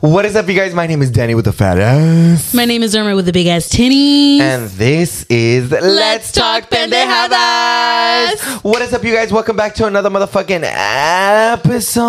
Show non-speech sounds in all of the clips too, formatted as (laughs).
What is up, you guys? My name is Danny with the fat ass. My name is Irma with the big ass tinny. And this is Let's, Talk Pendejadas. What is up, you guys? Welcome back to another motherfucking episode.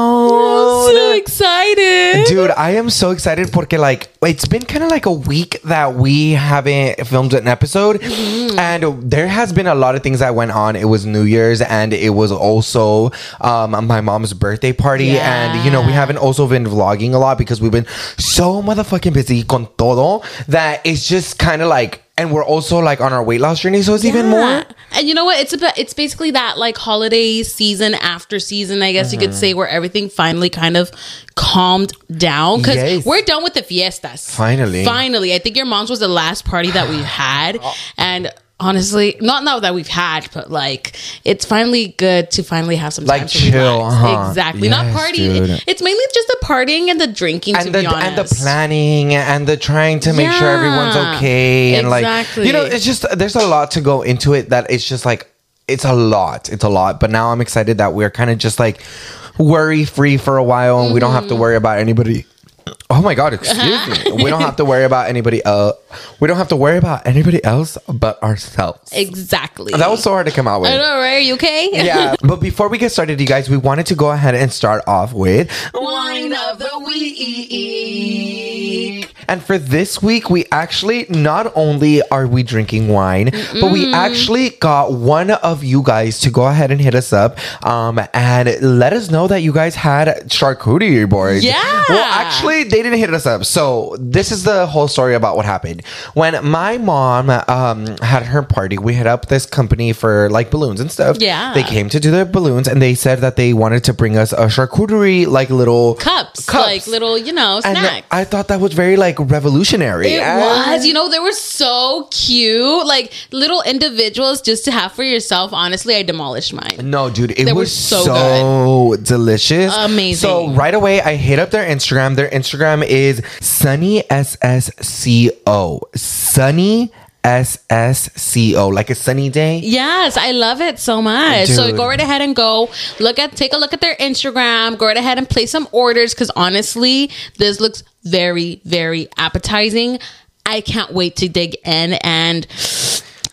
I'm so excited. Dude, I am so excited porque like it's been kind of like a week that we haven't filmed an episode, Mm-hmm. and there has been a lot of things that went on. It was New Year's, and it was also um, my mom's birthday party, and you know we haven't also been vlogging a lot because we've been so motherfucking busy con todo that it's just kind of like, and we're also like on our weight loss journey, so it's even more. And you know what? It's about it's basically that like holiday season after season, I guess you could mm-hmm. say, where everything finally kind of calmed down because Yes. we're done with the fiestas. Finally. finally. I think your mom's was the last party that we had, (gasps) and. Honestly, not now that we've had, but like it's finally good to finally have some Like time to chill, relax. huh? Exactly, not Yes, party. dude. It's mainly just the partying and the drinking. to and the be honest, and the planning and the trying to make sure everyone's okay and like you know it's just there's a lot to go into it that it's just like it's a lot it's a lot but now i'm excited that we're kind of just like worry free for a while and we don't have Mm-hmm. to worry about anybody oh my god excuse me we don't have to worry about anybody else we don't have to worry about anybody else but ourselves Exactly. that was so hard to come out with I know, right? Are you okay? yeah (laughs) but before we get started you guys we wanted to go ahead and start off with Wine of the week. And for this week, we actually not only are we drinking wine, but we actually got one of you guys to go ahead and hit us up um, and let us know that you guys had charcuterie boards. Yeah. Well, actually, they didn't hit us up. So this is the whole story about what happened. When my mom um, had her party, we hit up this company for like balloons and stuff. Yeah. They came to do their balloons and they said that they wanted to bring us a charcuterie like little Cups, like little, you know, and snacks. I thought that was very like revolutionary. It And- was, you know, they were so cute, like little individuals just to have for yourself. Honestly, I demolished mine. No, dude, it They was so so, delicious. Amazing. So right away, I hit up their Instagram. Their Instagram is Sunny SSCO. Sunny SSCO, like a sunny day. Yes, I love it so much. So go right ahead and go look at, take a look at their Instagram. Go right ahead and place some orders because honestly, this looks very, very appetizing. I can't wait to dig in and.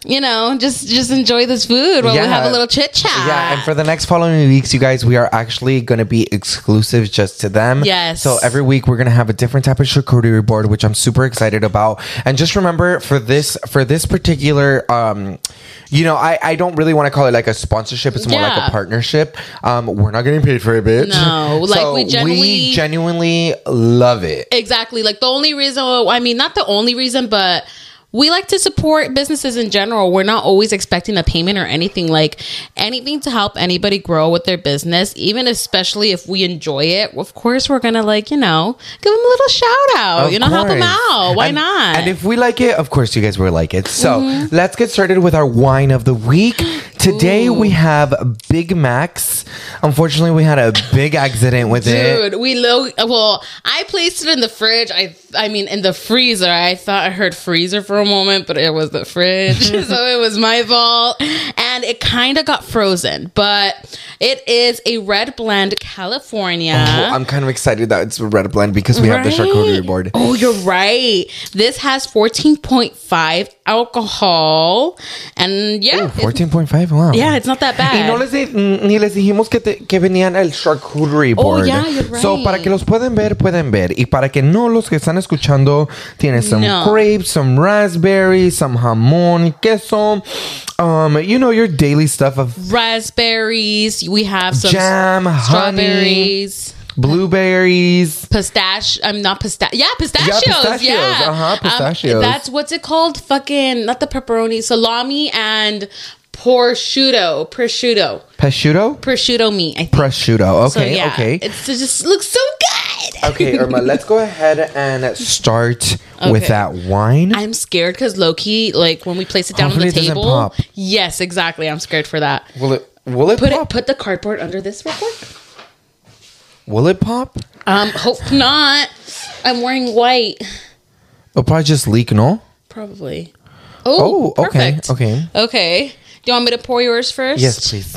You know, just just enjoy this food while we have a little chit chat. Yeah, and for the next following weeks, you guys, we are actually going to be exclusive just to them. Yes. So every week we're going to have a different type of charcuterie board, which I'm super excited about. And just remember for this for this particular, um, you know, I I don't really want to call it like a sponsorship. It's more like a partnership. Um, we're not getting paid for it, bitch. No, (laughs) like, So we genuinely- genuinely love it. Exactly. Like the only reason, I mean, not the only reason, but we like to support businesses in general. We're not always expecting a payment or anything. Like anything to help anybody grow with their business, even especially if we enjoy it. Of course, we're gonna like you know give them a little shout out. Of you know, help them out. Why And- not? And if we like it, of course you guys will like it. So Mm-hmm. let's get started with our wine of the week. (gasps) Today we have Big Macs. Unfortunately, we had a big accident with it. Dude, we lo- well, I placed it in the fridge. I I mean in the freezer. I thought I heard freezer for a moment, but it was the fridge. (laughs) so it was my fault. And it kind of got frozen. But it is a red blend California. Oh, well, I'm kind of excited that it's a red blend because we have the charcuterie board. Oh, you're right. This has 14.5 alcohol. And yeah. Ooh, 14.5, wow. yeah, it's not that bad. Y no les di- ni les dijimos que, te- que venían el charcuterie board. Oh, yeah, you're So, right. para que los pueden ver, pueden ver. Y para que no los que están escuchando, tiene some No. grapes, some raspberries, some jamón, queso. Um, you know, your daily stuff of raspberries. We have some Jam, honey. strawberries. blueberries. Pistache. I'm not pistachio. Yeah, pistachios. Yeah, pistachios. Uh-huh, Um, pistachios. that's what's it called? Fucking not the pepperoni, salami and prosciutto. Prosciutto. Prosciutto? Prosciutto meat. I think. Prosciutto. So, Okay, yeah, okay. It's, it just looks so good. Okay, (laughs) Irma, let's go ahead and start with that wine. I'm scared because Loki, like when we place it down Hopefully on the it table. pop. Yes, exactly. I'm scared for that. Will it will it Put pop? it. Put the cardboard under this real quick. will it pop? Um, hope not. I'm wearing white. It'll probably just leak, no? Probably. Oh, Oh, okay, okay. Okay. Do you want me to pour yours first? Yes, please.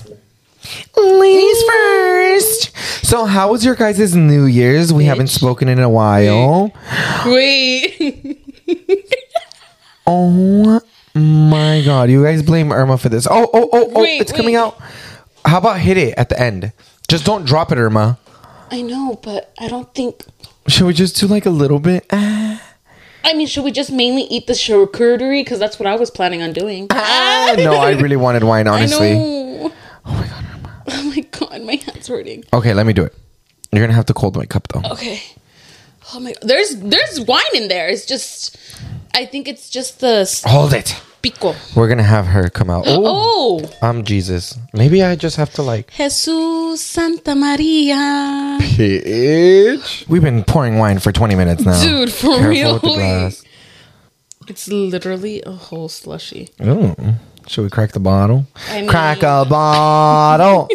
Ladies first. So, how was your guys' New Year's? We haven't spoken in a while. Wait. (laughs) Oh my god, you guys blame Irma for this. Oh, oh, oh, oh, Wait, it's coming out. How about hit it at the end? Just don't drop it, Irma. I know, but I don't think. Should we just do like a little bit? Ah, I mean, should we just mainly eat the charcuterie? Because that's what I was planning on doing. ah. (laughs) no, I really wanted wine, (laughs) honestly. I know. Oh my god, Irma. Oh my god, my hand's hurting. Okay, let me do it. You're gonna have to cold my cup though. Okay. Oh my god. There's there's wine in there. It's just I think it's just the Hold it. Pico. We're gonna have her come out. (gasps) Oh, Oh. I'm Jesus. Maybe I just have to like. Jesus Santa Maria. Bitch. We've been pouring wine for 20 minutes now. Dude, for Careful real? with the glass. It's literally a whole slushy. Ooh. Should we crack the bottle? I mean- crack a bottle.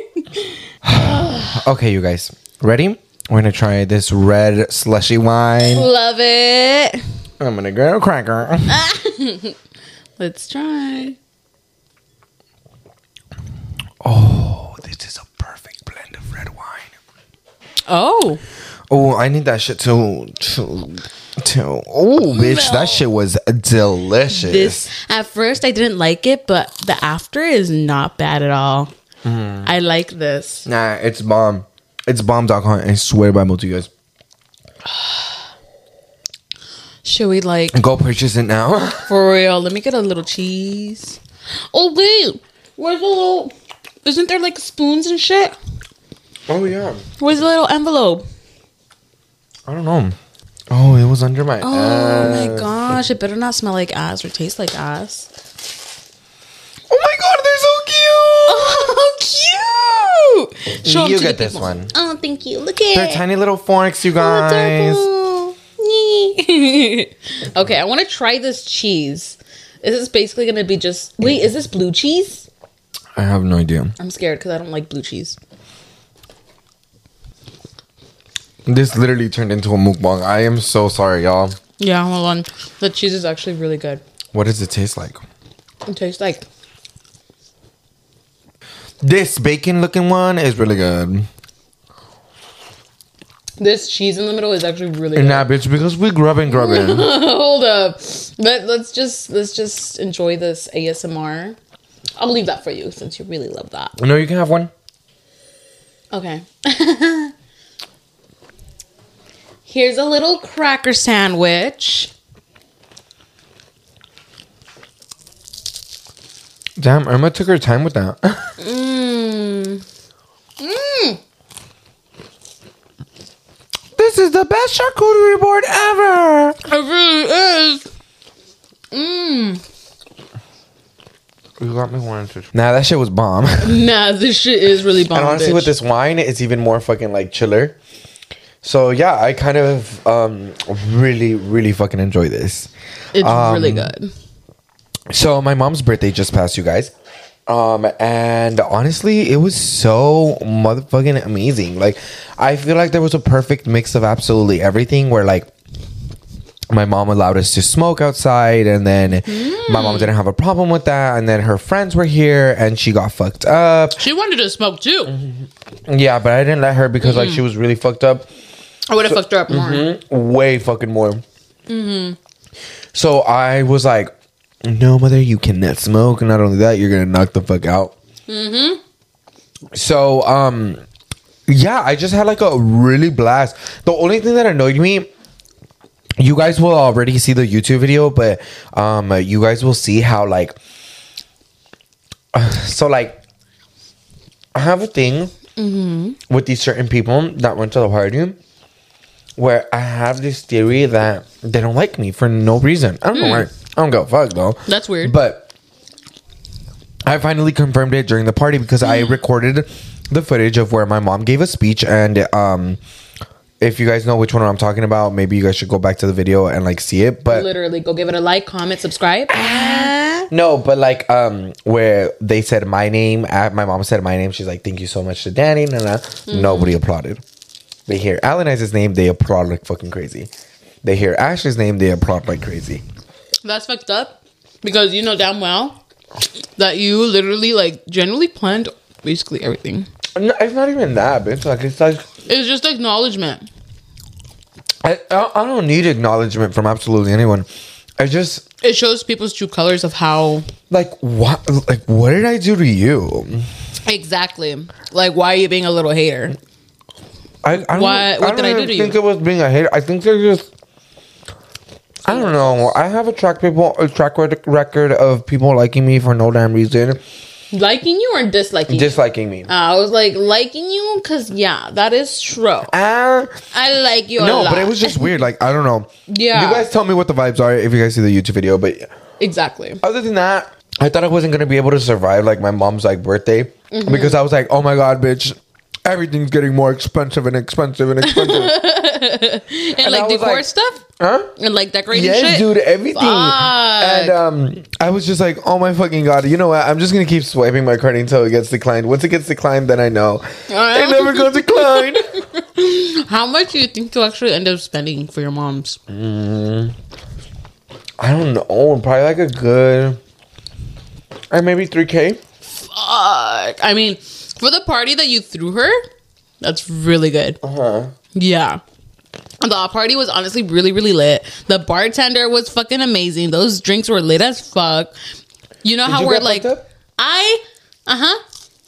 (sighs) okay, you guys. Ready? We're gonna try this red slushy wine. Love it. I'm gonna get a cracker. (laughs) Let's try. Oh, this is a perfect blend of red wine. Oh. Oh, I need that shit too. Too. too. Oh, bitch, No. that shit was delicious. This at first I didn't like it, but the after is not bad at all. Hmm. I like this. Nah, it's bomb. It's bomb.com. I swear by both of you guys. Should we like Go purchase it now. (laughs) for real? Let me get a little cheese. Oh wait, where's the little? Isn't there like spoons and shit? oh, yeah. Where's the little envelope? I don't know. Oh, it was under my Oh ass. my gosh! It better not smell like ass or taste like ass. Oh my god, they're so cute! (laughs) Oh, cute! Show 'em You to the get this people. one. Oh, thank you. Look at They're tiny little forks, you oh, guys. Oh, (laughs) okay, I want to try this cheese. Is this is basically going to be just. Wait, is this blue cheese? I have no idea. I'm scared because I don't like blue cheese. This literally turned into a mukbang. I am so sorry, y'all. Yeah, hold on. The cheese is actually really good. What does it taste like? It tastes like. This bacon looking one is really good. This cheese in the middle is actually really good. Nah, bitch, because we grubbing, grubbing. (laughs) Hold up. Let, let's just let's just enjoy this ASMR. I'll leave that for you since you really love that. no, you can have one. Okay. (laughs) Here's a little cracker sandwich. Damn, Irma took her time with that. (laughs) Mmm. Mmm. This is the best charcuterie board ever. It really is. Mmm. You got me wanting to. Nah, that shit was bomb. (laughs) Nah, this shit is really bomb. and honestly, bitch. with this wine, it's even more fucking like chiller. So yeah, I kind of um really, really fucking enjoy this. it's really um, good. So my mom's birthday just passed, you guys. Um, and honestly, it was so motherfucking amazing. Like, I feel like there was a perfect mix of absolutely everything. Where like, my mom allowed us to smoke outside, and then my mom didn't have a problem with that. And then her friends were here, and she got fucked up. She wanted to smoke too. Yeah, but I didn't let her because like she was really fucked up. I would have fucked her up more. Mm-hmm. way fucking more. So I was like, "No, mother, you cannot smoke. And not only that, you're gonna knock the fuck out." Mm-hmm. So, um, yeah, I just had like a really blast. The only thing that annoyed me. You guys will already see the YouTube video, but um, you guys will see how like, (sighs) so like, I have a thing with these certain people that went to the party where I have this theory that they don't like me for no reason. I don't know why. I don't give a fuck though. That's weird. But I finally confirmed it during the party because I recorded the footage of where my mom gave a speech and um if you guys know which one I'm talking about, maybe you guys should go back to the video and like see it. But Literally, go give it a like, comment, subscribe. no, but like um where they said my name, uh, my mom said my name. She's like, "Thank you so much to Danny." Nah, nah. Nobody applauded. They hear Alan has his name, they applaud like fucking crazy. They hear Ashley's name, they applaud like crazy. That's fucked up because you know damn well that you literally like generally planned basically everything. No, it's not even that, bitch. Like it's like It's just acknowledgement. I, I I don't need acknowledgement from absolutely anyone. I just It shows people's true colors of how like what like what did I do to you? exactly like why are you being a little hater. I, I don't, What- what I did I do to think you? it was being a hater. I think they're just. I don't know. I have a track people a track record of people liking me for no damn reason, Liking you or disliking? you? disliking me. Uh, I was like liking you because yeah, that is true. Ah, I like you. a no, but it was just weird. Like I don't know. Yeah. you guys tell me what the vibes are if you guys see the YouTube video. But exactly. other than that, I thought I wasn't gonna be able to survive like my mom's like birthday Mm-hmm. because I was like, oh my god, bitch, everything's getting more expensive and expensive and expensive. (laughs) (laughs) And, I like decor like- stuff huh? and like decorating Yes, shit. dude, everything. Fuck. And um, I was just like, oh my fucking god, you know what? I'm just gonna keep swiping my card until it gets declined. Once it gets declined, then I know it never got declined. (laughs) How much do you think to actually end up spending for your mom's? I don't know, probably like a good, or maybe three k. Fuck. I mean, for the party that you threw her, that's really good. Uh huh. Yeah. The party was honestly really, really lit. The bartender was fucking amazing. Those drinks were lit as fuck. You know Did how you we're like? I, uh huh.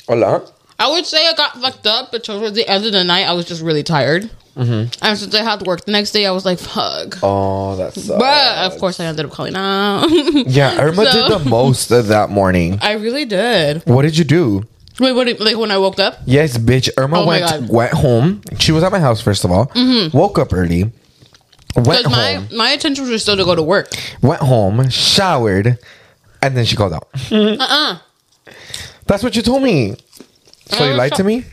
A lot. I would say I got fucked up, but towards the end of the night, I was just really tired. Mm-hmm. And since I had to work the next day, I was like, fuck. Oh, that's. But of course, I ended up calling out. (laughs) Yeah, Irma So- did the most of that morning. I really did. What did you do? Wait, what? Like when I woke up? Yes, bitch. Irma Oh my went God. Mm-hmm. went home. She was at my house first of all. Woke up early. Went Because my home. my intentions were still to go to work. Went home. Showered, and then she called out. (laughs) Uh uh That's what you told me. So you lied to me?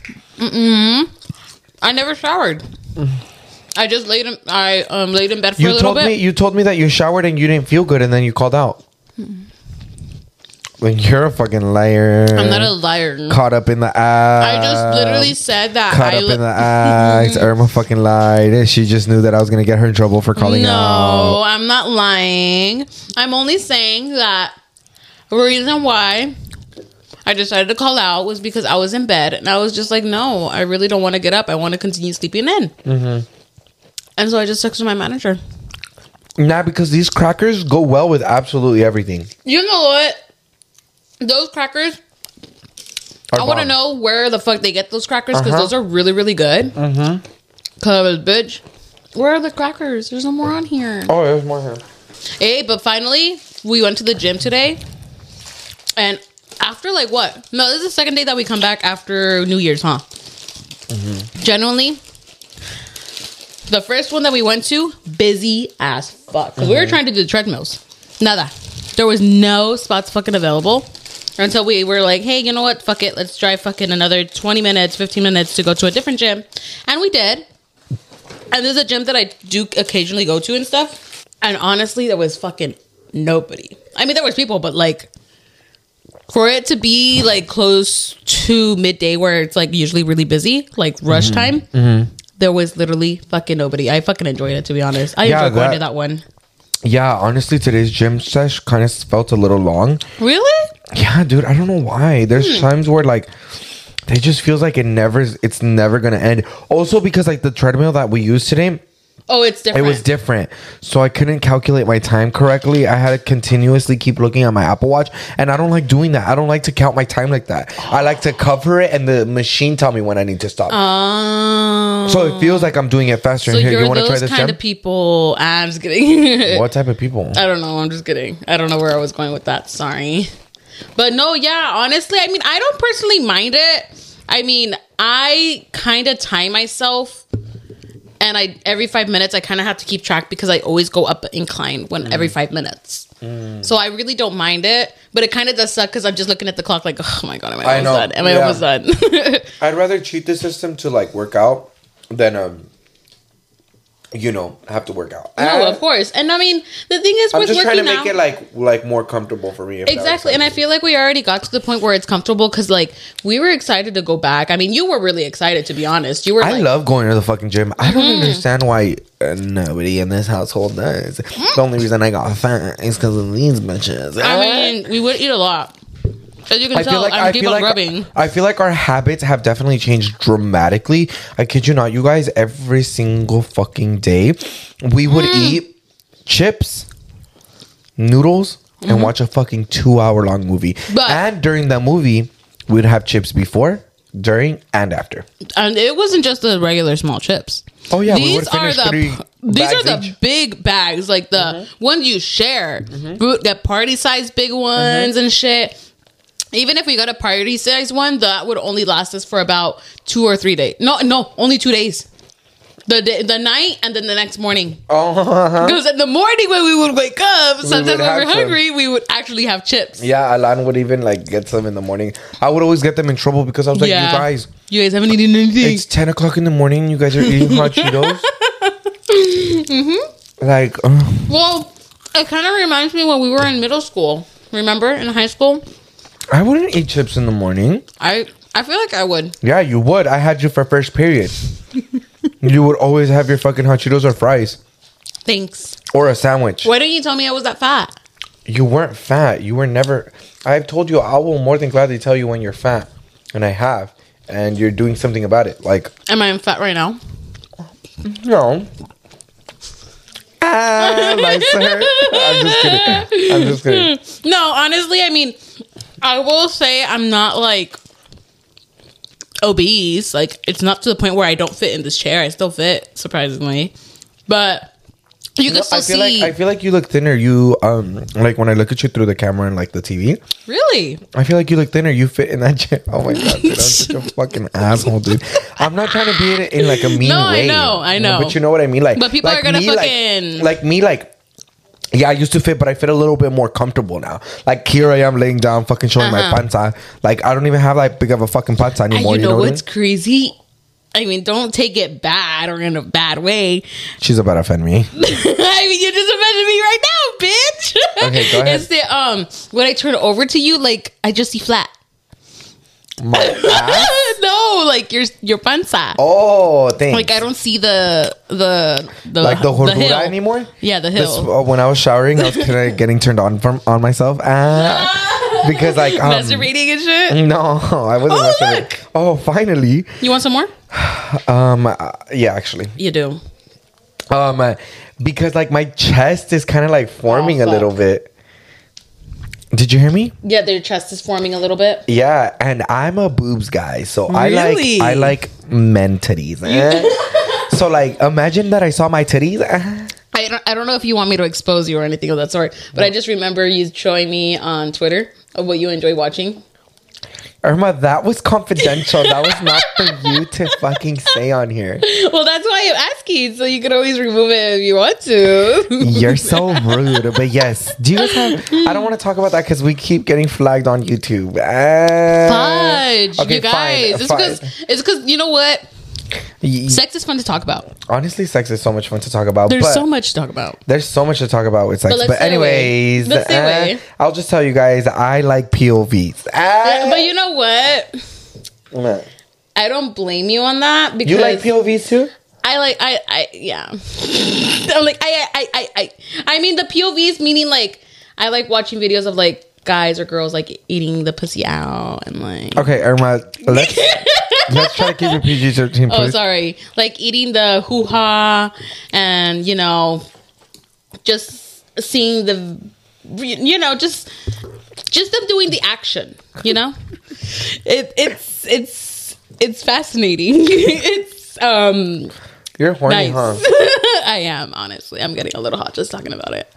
I never showered. (sighs) I just laid in, I um laid in bed for a You little told bit. me you told me that you showered and you didn't feel good and then you called out. When you're a fucking liar. I'm not a liar. caught up in the act. I just literally said that. caught I up li- in the act. Irma fucking lied. She just knew that I was gonna get her in trouble for calling no, out. No, I'm not lying. I'm only saying that the reason why I decided to call out was because I was in bed and I was just like, no, I really don't want to get up. I want to continue sleeping in. Mm-hmm. And so I just texted my manager. Nah, because these crackers go well with absolutely everything. You know what? Those crackers, Are I want to know where the fuck they get those crackers because Uh-huh. those are really, really good. Mm-hmm. Cause bitch, where are the crackers? There's no more on here. Oh, there's more here. Hey, but finally, we went to the gym today, and after like what? No, this is the second day that we come back after New Year's, huh? Genuinely, the first one that we went to, busy as fuck. 'Cause we were trying to do the treadmills. Nada. There was no spots fucking available until we were like, hey, you know what? Fuck it. Let's drive fucking another 20 minutes, 15 minutes to go to a different gym. And we did. And there's a gym that I do occasionally go to and stuff. And honestly, there was fucking nobody. I mean, there was people, but like for it to be like close to midday where it's like usually really busy, like rush Mm-hmm. time, there was literally fucking nobody. I fucking enjoyed it to be honest. I Yeah, enjoyed going to that one. Yeah, honestly, today's gym sesh kind of felt a little long. Really? Yeah, dude, I don't know why. There's Hmm. times where like it just feels like it never it's never gonna end. Also because like the treadmill that we used today, Oh, it's different. it was different. So I couldn't calculate my time correctly. I had to continuously keep looking at my Apple Watch. And I don't like doing that. I don't like to count my time like that. I like to cover it and the machine tell me when I need to stop. Um, so it feels like I'm doing it faster. so Here, you're you want to try those this kind gym? of people. (laughs) I'm just kidding. (laughs) What type of people? I don't know. I'm just kidding. I don't know where I was going with that. Sorry. But no, yeah, honestly, I mean, I don't personally mind it. I mean, I kind of tie myself and I every 5 minutes I kind of have to keep track because I always go up incline when every 5 minutes. So I really don't mind it, but it kind of does suck cuz I'm just looking at the clock like, "Oh my god, am I I almost know. done? Am I Yeah. almost done?" (laughs) I'd rather cheat the system to like work out than um you know have to work out. no, of course. And I mean, the thing is I'm with just working trying to make out, it like like more comfortable for me. if that makes Exactly. And I feel like we already got to the point where it's comfortable because, like, we were excited to go back. I mean, you were really excited, to be honest. You were I like, love going to the fucking gym. I don't understand why uh, nobody in this household does. The only reason I got fat is because of these bitches. I mean, we would eat a lot. As you can I tell, feel like I I keep feel on like rubbing. I feel like our habits have definitely changed dramatically. I kid you not, you guys. Every single fucking day, we would Mm. eat chips, noodles, and watch a fucking two-hour-long movie. Mm-hmm. But- and during that movie, we'd have chips before, during, and after. And it wasn't just the regular small chips. Oh, yeah, we these would've are finished the three these are bags the each. Mm-hmm. big bags, like the ones you share. We would get party size big ones and shit. Even if we got a priority size one, that would only last us for about two or three days. No, no, only two days. The day, the night and then the next morning. Oh, Because in the morning when we would wake up, sometimes would when we were some. hungry, we would actually have chips. yeah. Alan would even like get some in the morning. I would always get them in trouble because I was like, Yeah. you guys. You guys haven't eaten anything. It's ten o'clock in the morning. You guys are eating hot (laughs) Cheetos. Mm-hmm. Like, uh, Well, it kind of reminds me when we were in middle school. Remember in high school? I wouldn't eat chips in the morning. I I feel like I would. Yeah, you would. I had you for first period. (laughs) you would always have your fucking hot Cheetos or fries Thanks. or a sandwich. Why didn't you tell me I was that fat? You weren't fat. You were never. I've told you. I will more than gladly tell you when you're fat, and I have, and you're doing something about it. Like Am I fat right now? no. Ah, lies to her. I'm just kidding. I'm just kidding. (laughs) No, honestly, I mean, I will say I'm not like obese. Like it's not to the point where I don't fit in this chair. I still fit, surprisingly. But you can No, still I feel see. like I feel like you look thinner. You um like when I look at you through the camera and like the TV. really? I feel like you look thinner. You fit in that chair. (laughs) Oh my god, dude, I'm such a (laughs) fucking asshole, dude. I'm not trying to be in, in like a mean No, I way. know, I know, know. But you know what I mean, like. But people like are gonna me, like- fucking- like, me, like. Yeah, I used to fit, but I fit a little bit more comfortable now. Like here I am laying down, fucking showing my Uh-huh. panza. Like I don't even have like big of a fucking panza And anymore. you know, what I what's crazy? I mean, don't take it bad or in a bad way. She's about to offend me. (laughs) I mean, you just offended me right now, bitch. Okay, go (laughs) ahead. It's the um when I turn over to you, like I just see flat. (laughs) No, like your your panza. Oh, thanks. Like I don't see the the the like the hill. gordura anymore. Yeah, the This, hill. uh, when I was showering, I was kind of (laughs) getting turned on from on myself ah, (laughs) because like um, Masturbating and shit. No, I wasn't. Oh, look. Oh, finally. You want some more? Um, uh, yeah, actually, You do. um, uh, because like my chest is kind of like forming Oh, a little bit. Did you hear me? Yeah, their chest is forming a little bit. Yeah, and I'm a boobs guy, so Really? I like I like men titties. eh? (laughs) so like, imagine that I saw my titties. eh? I don't, I don't know if you want me to expose you or anything of that sort, but I just remember you showing me on Twitter of what you enjoy watching. Irma, that was confidential. that was not for you to fucking say on here. Well, that's why I'm asking, so you can always remove it if you want to. (laughs) You're so rude. But yes, do you guys have? I don't want to talk about that because we keep getting flagged on YouTube. Uh, Fudge, okay, you guys. fine, it's because it's because you know what? Sex is fun to talk about. Honestly, sex is so much fun to talk about. There's so much to talk about. There's so much to talk about with sex. But But, let's stay away. anyways, uh. I'll just tell you guys, I like POVs. Ah. But you know what? I don't blame you on that because you like POVs too? I like I I yeah. (laughs) I'm like I I I I I mean the POVs meaning like I like watching videos of like guys or girls like eating the pussy out and like Okay, Irma, let's (laughs) let's try to keep it PG thirteen, oh sorry. Like eating the hoo ha and you know just seeing the you know just just them doing the action you know? It it's it's it's fascinating. (laughs) It's um You're horny, nice. huh? (laughs) I am honestly. I'm getting a little hot just talking about it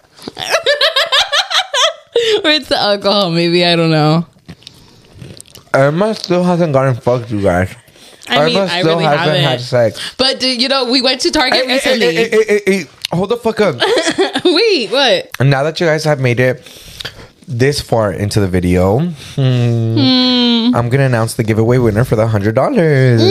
(laughs) or it's the alcohol maybe I don't know Irma still hasn't gotten fucked, you guys. I mean Irma I still really hasn't haven't had sex. but you know we went to Target Hey, hey, recently hey, hey, hey, hey, hey, Hold the fuck up. (laughs) wait what now that you guys have made it this far into the video, hmm, I'm gonna announce the giveaway winner for the hundred dollars.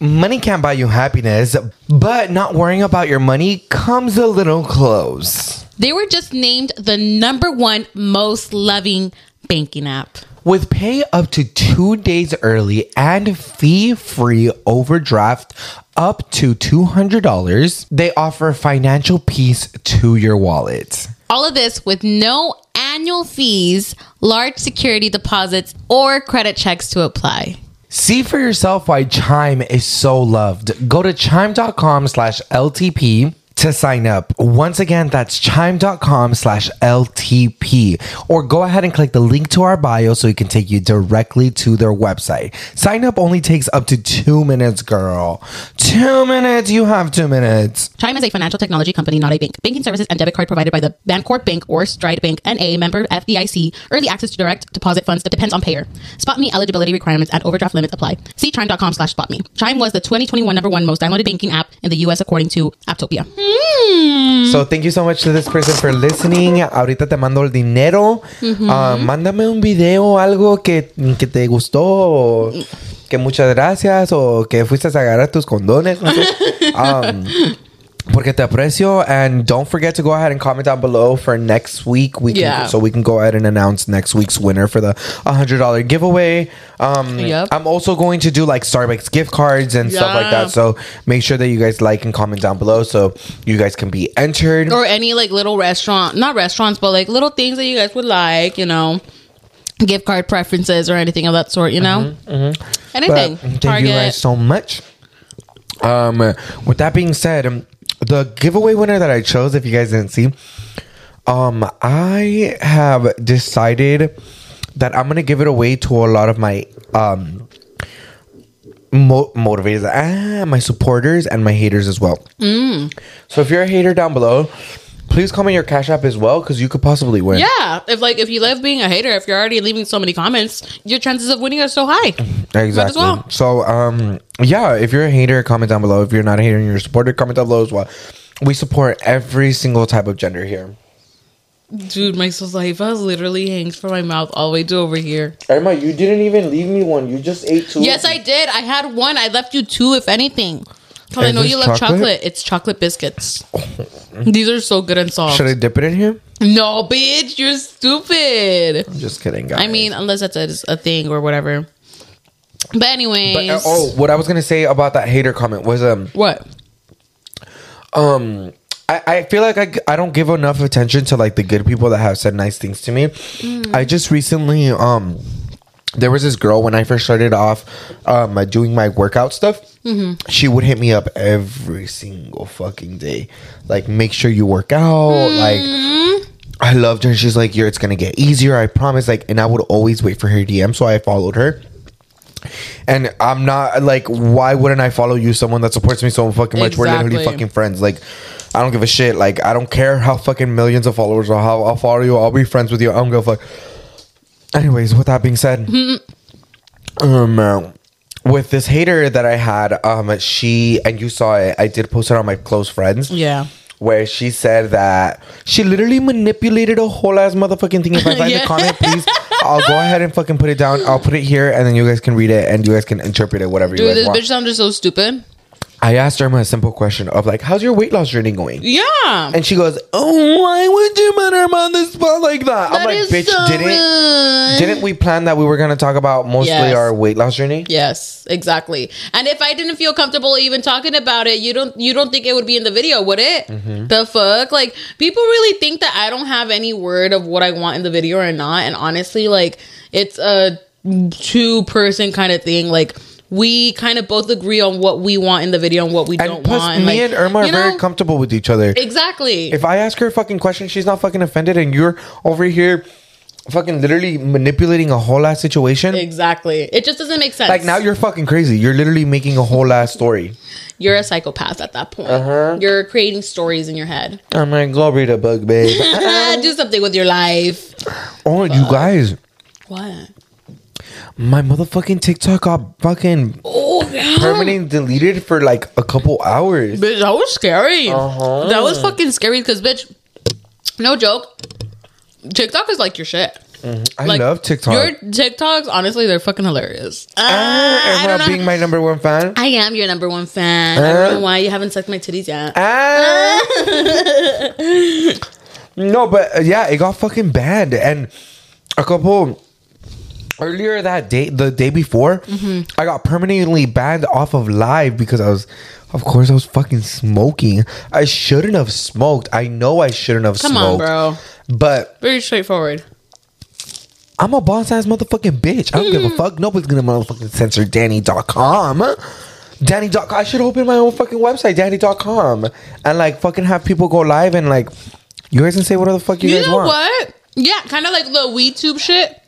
Money can't buy you happiness, but not worrying about your money comes a little close. They were just named the number one most loving banking app. With pay up to two days early and fee free overdraft up to $200, they offer financial peace to your wallet. All of this with no annual fees large security deposits, or credit checks to apply. See for yourself why Chime is so loved. Go to chime.com slash LTP to sign up. Once again, that's chime.com slash LTP. Or go ahead and click the link to our bio so it can take you directly to their website. Sign up only takes up to two minutes, girl. Two minutes. You have two minutes. Chime is a financial technology company, not a bank. Banking services and debit card provided by the Bancorp Bank or Stride Bank NA member FDIC. Early access to direct deposit funds that depends on payer. SpotMe eligibility requirements and overdraft limits apply. See chime.com slash spotme. Chime was the 2021 number one most downloaded banking app in the US according to Apptopia. So thank you so much to this person for listening. Ahorita te mando el dinero. Ah, mándame un video, algo que, que te gustó. o Que muchas gracias. O que fuiste a agarrar tus condones. No sé. (laughs) Um, porque te aprecio. And don't forget to go ahead and comment down below for next week. We can, Yeah. So we can go ahead and announce next week's winner for the $100 giveaway. Um, Yep. I'm also going to do like Starbucks gift cards and stuff like that. So make sure that you guys like and comment down below so you guys can be entered. or any like little restaurant, not restaurants, but like little things that you guys would like, you know, gift card preferences or anything of that sort, you know, anything. But thank you guys so much. Um, with that being said, um, the giveaway winner that I chose, if you guys didn't see, um, I have decided that I'm gonna give it away to a lot of my um mo- motivators, ah, my supporters and my haters as well. So if you're a hater down below, please comment your cash app as well because you could possibly win. yeah, if like if you love being a hater, if you're already leaving so many comments, your chances of winning are so high. Exactly. well. So, um, yeah, if you're a hater, comment down below. If you're not a hater and you're a supporter, comment down below as well. We support every single type of gender here. Dude, my saliva literally hangs from my mouth all the way to over here. Emma, you didn't even leave me one. You just ate two. Yes, I did. I had one. I left you two, if anything. Because I know you love chocolate? chocolate? It's chocolate biscuits. These are so good and soft. Should I dip it in here? no, bitch, you're stupid. I'm just kidding, guys. I mean, unless that's a, a thing or whatever. But anyways, But, uh, oh, what I was gonna say about that hater comment was um what? um I, I feel like I, I don't give enough attention to like the good people that have said nice things to me. Mm. I just recently um there was this girl when I first started off um doing my workout stuff. Mm-hmm. She would hit me up every single fucking day, like make sure you work out. Mm-hmm. Like I loved her. She's like, "You're it's gonna get easier, I promise." Like, and I would always wait for her DM, so I followed her. And I'm not like, why wouldn't I follow you? Someone that supports me so fucking much. We're literally fucking friends. Like, I don't give a shit. Like, I don't care how fucking millions of followers or how I'll follow you. I'll be friends with you. I don't give a fuck. Anyways, with that being said, um, uh, with this hater that I had, um, she and you saw it. I did post it on my close friends Yeah. where she said that she literally manipulated a whole ass motherfucking thing. If I find (laughs) Yeah. the comment, please, I'll go ahead and fucking put it down. I'll put it here, and then you guys can read it and you guys can interpret it whatever you Dude, guys this want. bitch sounded so stupid. I asked her a simple question of like, "How's your weight loss journey going?" Yeah. And she goes, "Oh, why would you put her on the spot like that?" I'm like, "Bitch, so didn't rude." didn't we plan that we were gonna talk about mostly Yes. our weight loss journey?" Yes, exactly. And if I didn't feel comfortable even talking about it, you don't you don't think it would be in the video, would it? Mm-hmm. The fuck? Like people really think that I don't have any word of what I want in the video or not. And honestly, like it's a two person kind of thing. Like we kind of both agree on what we want in the video and what we And don't plus, want. me like, and Irma are you very comfortable with each other. Exactly. if I ask her a fucking question, she's not fucking offended, and you're over here fucking literally manipulating a whole ass situation. exactly. It just doesn't make sense. Like now you're fucking crazy. You're literally making a whole ass story. you're a psychopath at that point. Uh-huh. You're creating stories in your head. I'm like, go read a book, babe. (laughs) Do something with your life. oh, you guys, What? My motherfucking TikTok got fucking Oh yeah. permanently deleted for like a couple hours. Bitch, that was scary. Uh-huh. That was fucking scary because, bitch, no joke. TikTok is like your shit. I Like, love TikTok. Your TikToks, honestly, they're fucking hilarious. Uh, I Emma don't know. being my number one fan. I am your number one fan. I don't know why you haven't sucked my titties yet. Ah. (laughs) no, but uh, yeah, it got fucking banned, and a couple earlier that day, the day before, I got permanently banned off of live because I was, of course, I was fucking smoking. I shouldn't have smoked. I know I shouldn't have Come on, smoked. bro. But Very straightforward. I'm a boss ass motherfucking bitch. I don't give a mm. fuck. Nobody's gonna motherfucking censor Danny.com. Danny.com. I should open my own fucking website, Danny.com, and like fucking have people go live and like you guys can say whatever the fuck you, You guys know want. what? Yeah, kind of like the WeTube shit.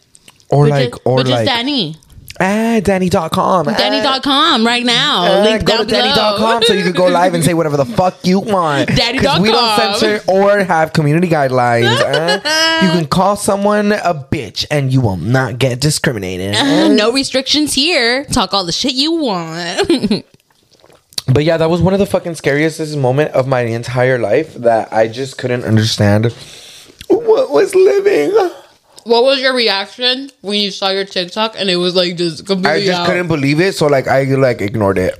Or which like, is, or which like, is Danny. ah, Danny.com. Danny.com right now. Uh, Link go down to Danny.com so you can go live and say whatever the fuck you want. 'Cause we don't censor or have community guidelines. uh. you can call someone a bitch and you will not get discriminated. uh. no restrictions here. Talk all the shit you want. (laughs) But yeah, that was one of the fucking scariest moment of my entire life that I just couldn't understand what was living. What was your reaction when you saw your TikTok and it was like just completely I just out? couldn't believe it, so like I like ignored it.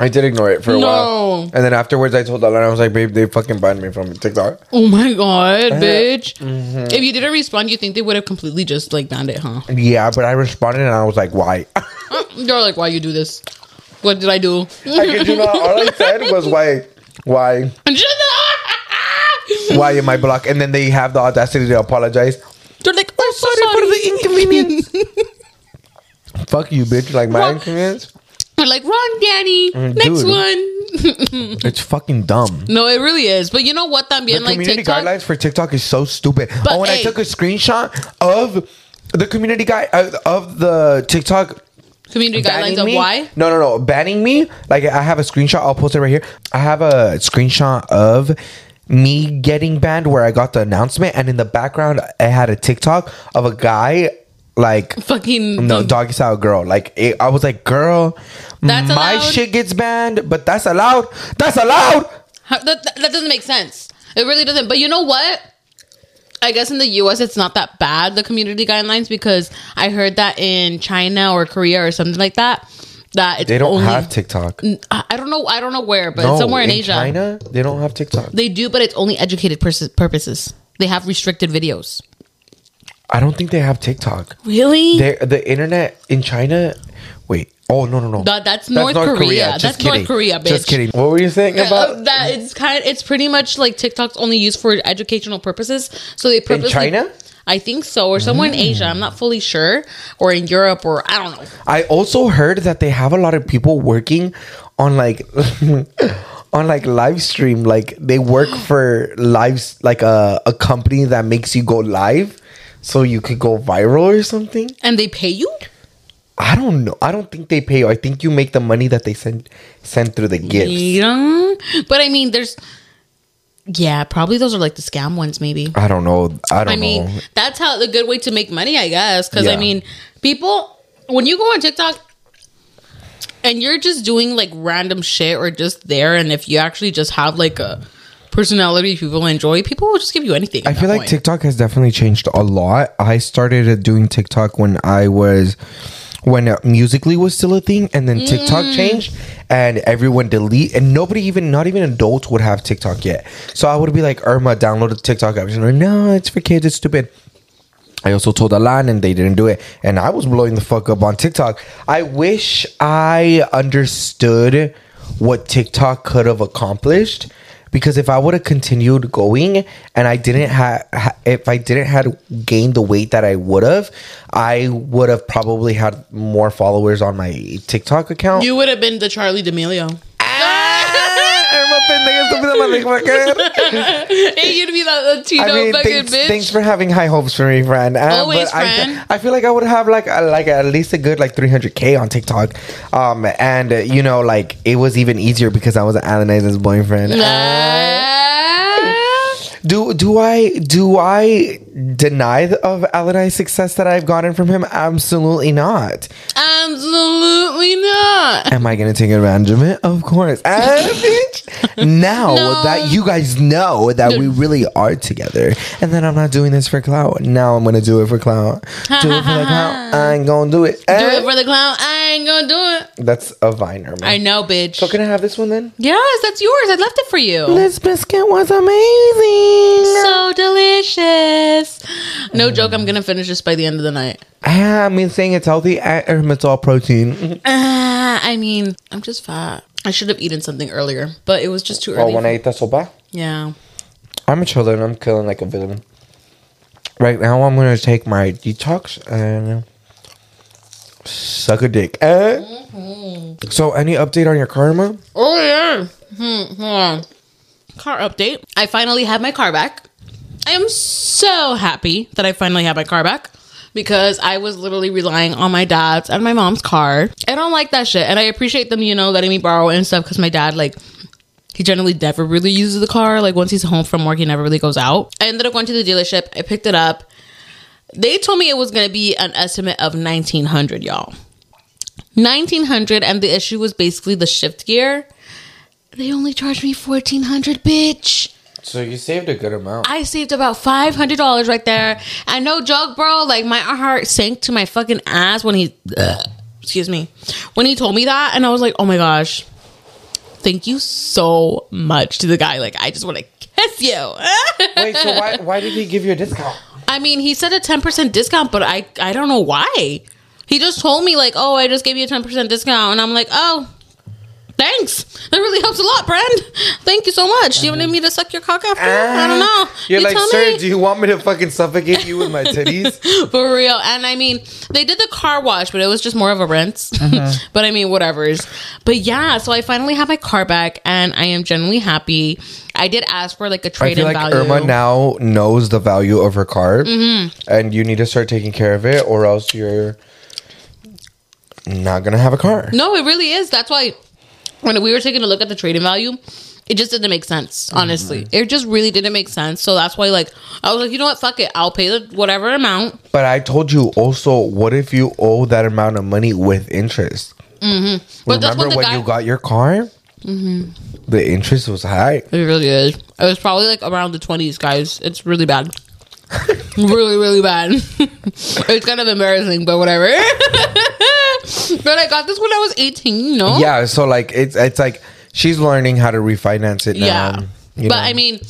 I did ignore it for a No. while, and then afterwards I told Alana, I was like, "Babe, they fucking banned me from TikTok." Oh my god, (laughs) bitch! Mm-hmm. If you didn't respond, you think they would have completely just like banned it, huh? Yeah, but I responded and I was like, "Why?" (laughs) They're like, "Why you do this? What did I do?" I kid you not. All I said was, (laughs) "Why? Why? Why am I blocked?" And then they have the audacity to apologize. They're like, "Oh, so Sorry for the inconvenience. (laughs) Fuck you, bitch! Like my Wrong. inconvenience. They're like, "Wrong, Danny. Mm, Next dude. one." (laughs) It's fucking dumb. no, it really is. But you know what? También the like community TikTok. guidelines for TikTok is so stupid. But, oh, when I took a screenshot of the community guide uh, of the TikTok Community guidelines of me. why? No, no, no, banning me. Like I have a screenshot. I'll post it right here. I have a screenshot of me getting banned where I got the announcement, and in the background, I had a TikTok of a guy like. Fucking No, doggy style girl. Like it, I was like, girl, That's my allowed? shit gets banned, but that's allowed. That's allowed. How, that, that that doesn't make sense. It really doesn't. But you know what? I guess in the US it's not that bad the community guidelines because I heard that in China or Korea or something like that that it's They don't only, have TikTok. I don't know. I don't know where, but No, somewhere in, Asia China, they don't have TikTok. they do, but it's only educated pers- purposes. They have restricted videos. I don't think they have TikTok. Really? They the internet in China. Wait. Oh no no no. That- that's North Korea. Just That's North kidding. Korea, Just kidding. What were you saying Uh, about that it's kind Of, it's pretty much like TikTok's only used for educational purposes. So they purposely China? Mm. I think so, or somewhere in Asia. I'm not fully sure, or in Europe, or I don't know. I also heard that they have a lot of people working on like (laughs) on like live stream. Like they work (gasps) for lives like a, a company that makes you go live so you could go viral or something. And they pay you? I don't know. I don't think they pay you. I think you make the money that they send send through the gifts. Yeah. But I mean, there's yeah, probably those are like the scam ones, maybe. I don't know. I don't know. I mean, know. that's how the good way to make money, I guess. Because I mean, people when you go on TikTok and you're just doing like random shit or just there, and if you actually just have like a personality people enjoy, people will just give you anything. I feel like point. TikTok has definitely changed a lot. I started doing TikTok when I was when uh, Musical.ly was still a thing, and then TikTok Mm. changed, and everyone delete, and nobody even not even adults would have TikTok yet. So I would be like, Irma, download the TikTok app. She's like, no, it's for kids. It's stupid. I also told Alan and they didn't do it. And I was blowing the fuck up on TikTok. I wish I understood what TikTok could have accomplished. Because if I would have continued going and I didn't have, ha- if I didn't had gained the weight that I would have, I would have probably had more followers on my TikTok account. you would have been the Charli D'Amelio. Irma, estúpida, motherfucker. hey, you'd be the Tito I mean, fucking thanks, bitch. thanks for having high hopes for me, friend. Uh, Always, but I, friend. I feel like I would have like a, like at least a good like 300k on TikTok, um, and uh, you know like it was even easier because I was Alaniza's boyfriend. Ah. Do do I do I deny the, of Alani's success that I've gotten from him? Absolutely not. Absolutely not. Am I gonna take advantage of it? Of course. Ah, bitch. Now No. that you guys know that we really are together, and that I'm not doing this for clout. Now I'm gonna do it for clout. do it for the clout. (laughs) I ain't gonna do it. Do Eh, it for the clown. I ain't gonna do it. That's a viner, man. I know, bitch. So can I have this one then? Yes, that's yours. I left it for you. This biscuit was amazing. So delicious. No joke, I'm gonna finish this by the end of the night. Ah, I mean, saying it's healthy, uh, it's all protein. Uh, I mean, I'm just fat. I should have eaten something earlier, but it was just too Well, early. when I eat the sopa, yeah. I'm a chiller and I'm killing like a villain. right now I'm gonna take my detox and suck a dick. Eh? So, any update on your karma? Oh yeah. Hmm, hold on. Car update. I finally have my car back. I am so happy that I finally have my car back because I was literally relying on my dad's and my mom's car. I don't like that shit, and I appreciate them, you know, letting me borrow and stuff because my dad like. He generally never really uses the car. Like once he's home from work, he never really goes out. I ended up going to the dealership. I picked it up. They told me it was gonna be an estimate of nineteen hundred, y'all. 1900 and the issue was basically the shift gear they only charged me 1400 bitch So, you saved a good amount. i saved about $500 right there and no joke bro like my heart sank to my fucking ass when he ugh, excuse me when he told me that and i was like oh my gosh thank you so much to the guy like i just want to kiss you (laughs) Wait, so why, why did he give you a discount? I mean, he said a 10% discount, but I I don't know why. He just told me like, "Oh, I just gave you a 10% discount." And I'm like, "Oh, thanks. That really helps a lot, Brand. Thank you so much. Do you want me to suck your cock after? I don't ah. know. You're You like, sir, me." do you want me to fucking suffocate you with my titties? (laughs) For real. And I mean, they did the car wash, but it was just more of a rinse. Uh-huh. (laughs) but I mean, whatever's. But yeah, so I finally have my car back and I am genuinely happy. I did ask for like a trade feel in like value. Irma now knows the value of her car, mm-hmm. and you need to start taking care of it, or else you're not gonna have a car. No, it really is. That's why when we were taking a look at the trading value, it just didn't make sense. Honestly, Mm-hmm. it just really didn't make sense. So that's why, like, I was like, you know what, fuck it, I'll pay the whatever amount. But I told you also, what if you owe that amount of money with interest? Mm-hmm. But Remember when guy- you got your car? Mm-hmm. The interest was high. It really is. It was probably like around the twenties, guys. It's really bad. (laughs) really, really bad. (laughs) it's kind of embarrassing, but whatever. (laughs) (laughs) but I got this when I was eighteen. You know. Yeah, so like it's it's like she's learning how to refinance it now. Yeah. you But know. I mean,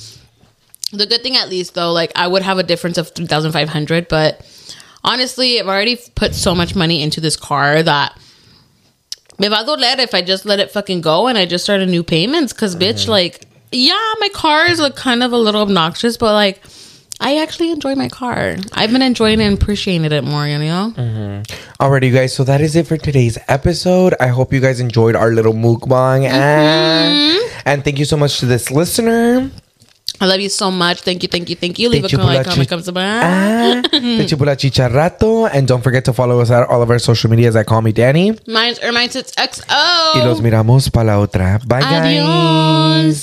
the good thing at least though, like I would have a difference of 3500 but honestly, I've already put so much money into this car that me va a doler if I just let it fucking go and I just started new payments cuz bitch Mm-hmm. like yeah, my car is like kind of a little obnoxious, but like I actually enjoy my car. I've been enjoying and appreciating it more, you know? Alrighty, you guys. So that is it for today's episode. I hope you guys enjoyed our little mukbang, Mm-hmm. and, and thank you so much to this listener. I love you so much. Thank you, thank you, thank you. Leave a comment, chupula comment, chi- comes Ah, Te (laughs) chicharrato, and don't forget to follow us at all of our social medias at Call Me Danny. Mine's Ermine Sits XO. Y los miramos para la otra. Bye, guys. Adios.